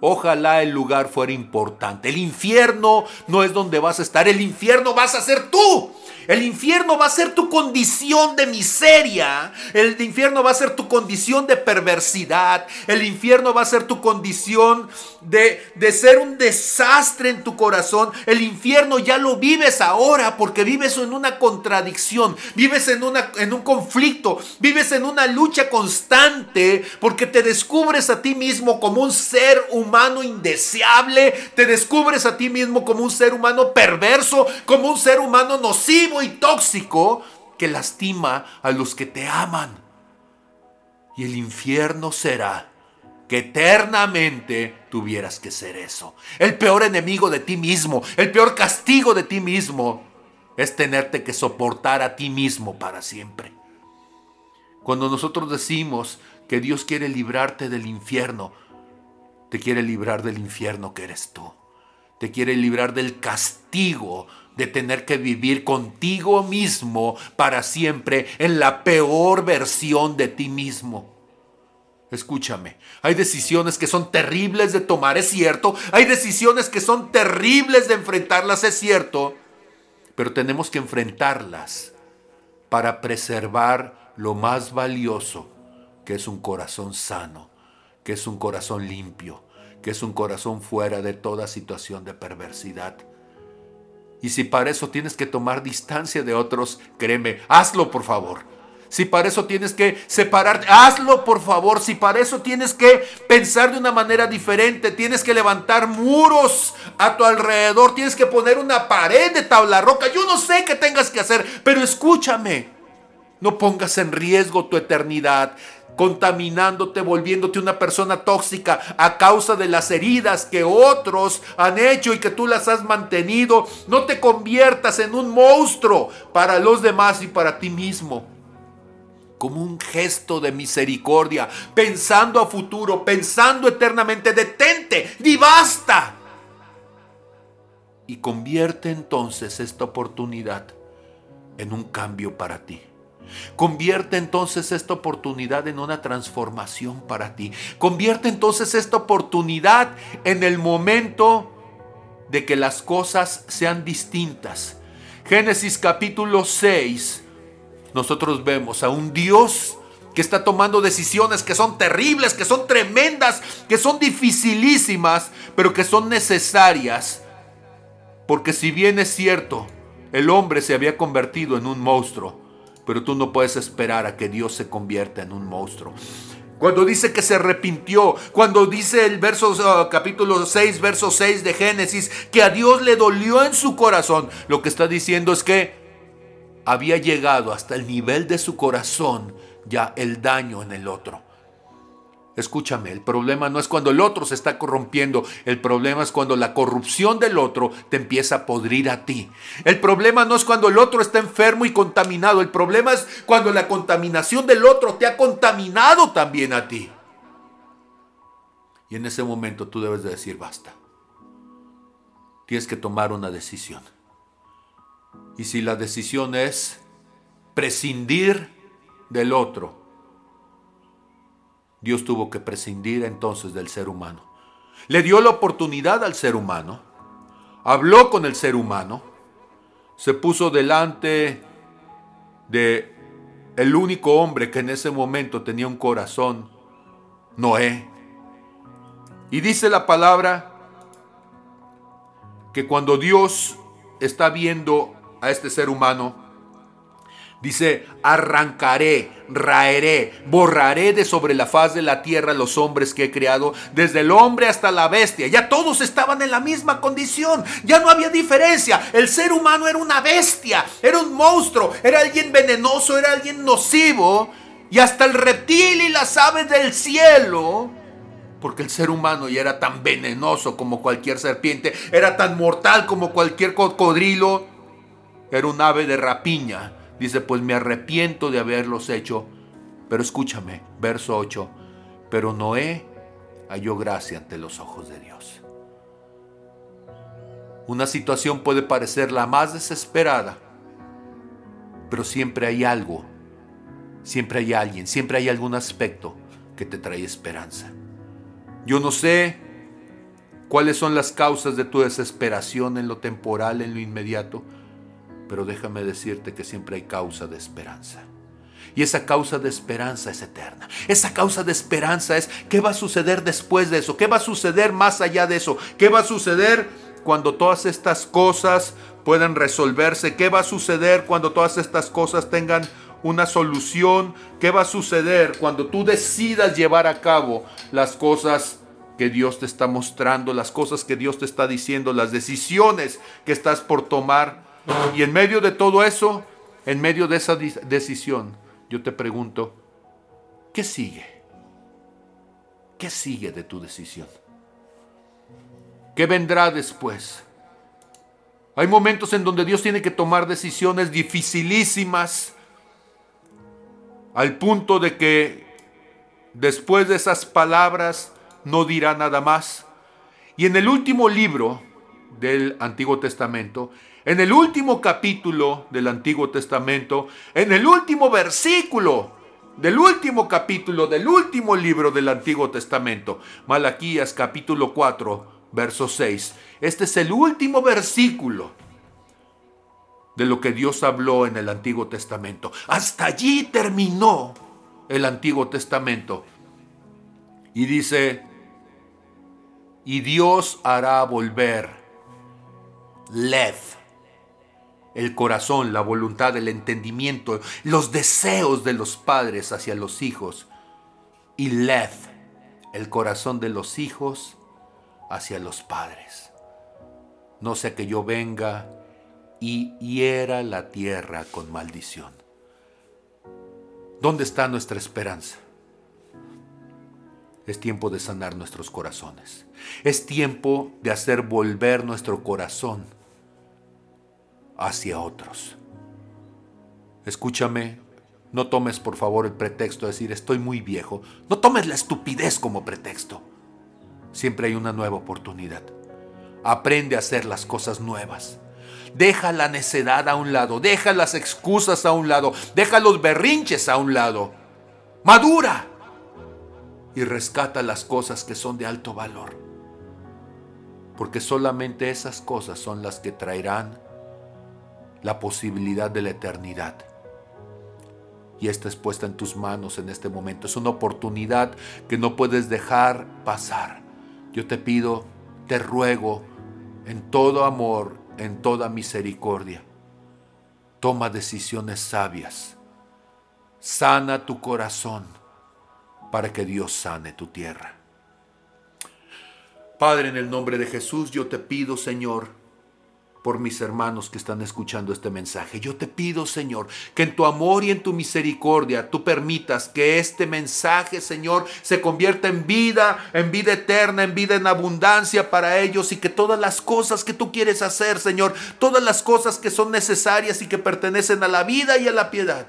Ojalá el lugar fuera importante. El infierno no es donde vas a estar, el infierno vas a ser tú. El infierno va a ser tu condición de miseria. El infierno va a ser tu condición de perversidad. El infierno va a ser tu condición de, de ser un desastre en tu corazón. El infierno ya lo vives ahora porque vives en una contradicción. Vives en, una, en un conflicto. Vives en una lucha constante porque te descubres a ti mismo como un ser humano indeseable. Te descubres a ti mismo como un ser humano perverso, como un ser humano nocivo y tóxico que lastima a los que te aman. Y el infierno será que eternamente tuvieras que ser eso. El peor enemigo de ti mismo, el peor castigo de ti mismo, es tenerte que soportar a ti mismo para siempre. Cuando nosotros decimos que Dios quiere librarte del infierno, te quiere librar del infierno que eres tú. Te quiere librar del castigo de tener que vivir contigo mismo para siempre en la peor versión de ti mismo. Escúchame, hay decisiones que son terribles de tomar, es cierto, hay decisiones que son terribles de enfrentarlas, es cierto, pero tenemos que enfrentarlas para preservar lo más valioso, que es un corazón sano, que es un corazón limpio, que es un corazón fuera de toda situación de perversidad y si para eso tienes que tomar distancia de otros, créeme, hazlo por favor. Si para eso tienes que separarte, hazlo por favor. Si para eso tienes que pensar de una manera diferente, tienes que levantar muros a tu alrededor, tienes que poner una pared de tabla roca. Yo no sé qué tengas que hacer, pero escúchame. No pongas en riesgo tu eternidad contaminándote, volviéndote una persona tóxica a causa de las heridas que otros han hecho y que tú las has mantenido. No te conviertas en un monstruo para los demás y para ti mismo. Como un gesto de misericordia, pensando a futuro, pensando eternamente, detente, di basta. Y convierte entonces esta oportunidad en un cambio para ti Convierte entonces esta oportunidad en una transformación para ti. Convierte entonces esta oportunidad en el momento de que las cosas sean distintas. Génesis capítulo 6, nosotros vemos a un Dios que está tomando decisiones que son terribles, que son tremendas, que son dificilísimas, pero que son necesarias. Porque si bien es cierto, el hombre se había convertido en un monstruo, pero tú no puedes esperar a que Dios se convierta en un monstruo. Cuando dice que se arrepintió, cuando dice el verso uh, capítulo 6, verso 6 de Génesis, que a Dios le dolió en su corazón, lo que está diciendo es que había llegado hasta el nivel de su corazón ya el daño en el otro. Escúchame, el problema no es cuando el otro se está corrompiendo, el problema es cuando la corrupción del otro te empieza a podrir a ti. El problema no es cuando el otro está enfermo y contaminado, el problema es cuando la contaminación del otro te ha contaminado también a ti. Y en ese momento tú debes de decir basta. Tienes que tomar una decisión. Y si la decisión es prescindir del otro, Dios tuvo que prescindir entonces del ser humano. Le dio la oportunidad al ser humano, habló con el ser humano, se puso delante de el único hombre que en ese momento tenía un corazón, Noé. Y dice la palabra que cuando Dios está viendo a este ser humano, Dice, arrancaré, raeré, borraré de sobre la faz de la tierra los hombres que he creado, desde el hombre hasta la bestia. Ya todos estaban en la misma condición, ya no había diferencia. El ser humano era una bestia, era un monstruo, era alguien venenoso, era alguien nocivo. Y hasta el reptil y las aves del cielo, porque el ser humano ya era tan venenoso como cualquier serpiente, era tan mortal como cualquier cocodrilo, era un ave de rapiña Dice, pues me arrepiento de haberlos hecho. Pero escúchame, verso 8. Pero Noé halló gracia ante los ojos de Dios. Una situación puede parecer la más desesperada, pero siempre hay algo, siempre hay alguien, siempre hay algún aspecto que te trae esperanza. Yo no sé cuáles son las causas de tu desesperación en lo temporal, en lo inmediato, pero déjame decirte que siempre hay causa de esperanza. Y esa causa de esperanza es eterna. Esa causa de esperanza es qué va a suceder después de eso, qué va a suceder más allá de eso, qué va a suceder cuando todas estas cosas puedan resolverse, qué va a suceder cuando todas estas cosas tengan una solución, qué va a suceder cuando tú decidas llevar a cabo las cosas que Dios te está mostrando, las cosas que Dios te está diciendo, las decisiones que estás por tomar y en medio de todo eso, en medio de esa decisión, yo te pregunto, ¿qué sigue? ¿Qué sigue de tu decisión? ¿Qué vendrá después? Hay momentos en donde Dios tiene que tomar decisiones dificilísimas al punto de que después de esas palabras no dirá nada más. Y en el último libro del Antiguo Testamento, en el último capítulo del Antiguo Testamento, en el último versículo del último capítulo del último libro del Antiguo Testamento, Malaquías capítulo 4, verso 6. Este es el último versículo de lo que Dios habló en el Antiguo Testamento. Hasta allí terminó el Antiguo Testamento. Y dice, y Dios hará volver Lev el corazón, la voluntad, el entendimiento, los deseos de los padres hacia los hijos. Y Lev, el corazón de los hijos hacia los padres. No sea que yo venga y hiera la tierra con maldición. ¿Dónde está nuestra esperanza? Es tiempo de sanar nuestros corazones. Es tiempo de hacer volver nuestro corazón hacia otros. Escúchame, no tomes por favor el pretexto de decir estoy muy viejo. No tomes la estupidez como pretexto. Siempre hay una nueva oportunidad. Aprende a hacer las cosas nuevas. Deja la necedad a un lado, deja las excusas a un lado, deja los berrinches a un lado. Madura y rescata las cosas que son de alto valor. Porque solamente esas cosas son las que traerán la posibilidad de la eternidad. Y esta es puesta en tus manos en este momento. Es una oportunidad que no puedes dejar pasar. Yo te pido, te ruego, en todo amor, en toda misericordia, toma decisiones sabias. Sana tu corazón para que Dios sane tu tierra. Padre, en el nombre de Jesús, yo te pido, Señor, por mis hermanos que están escuchando este mensaje. Yo te pido, Señor, que en tu amor y en tu misericordia tú permitas que este mensaje, Señor, se convierta en vida, en vida eterna, en vida en abundancia para ellos y que todas las cosas que tú quieres hacer, Señor, todas las cosas que son necesarias y que pertenecen a la vida y a la piedad,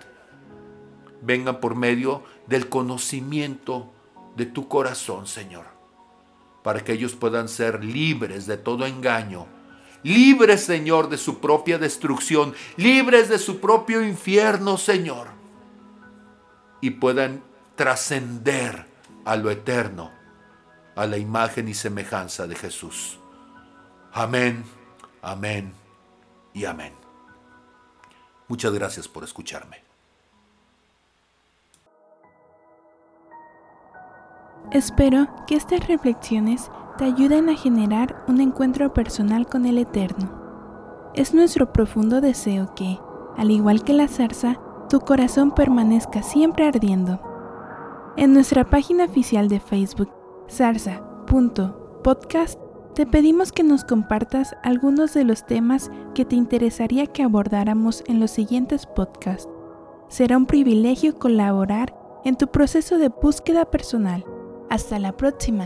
vengan por medio del conocimiento de tu corazón, Señor, para que ellos puedan ser libres de todo engaño, libres, Señor, de su propia destrucción, libres de su propio infierno, Señor, y puedan trascender a lo eterno, a la imagen y semejanza de Jesús. Amén, amén y amén. Muchas gracias por escucharme. Espero que estas reflexiones te ayuden a generar un encuentro personal con el Eterno. Es nuestro profundo deseo que, al igual que la zarza, tu corazón permanezca siempre ardiendo. En nuestra página oficial de Facebook, zarza.podcast, te pedimos que nos compartas algunos de los temas que te interesaría que abordáramos en los siguientes podcasts. Será un privilegio colaborar en tu proceso de búsqueda personal hasta la próxima.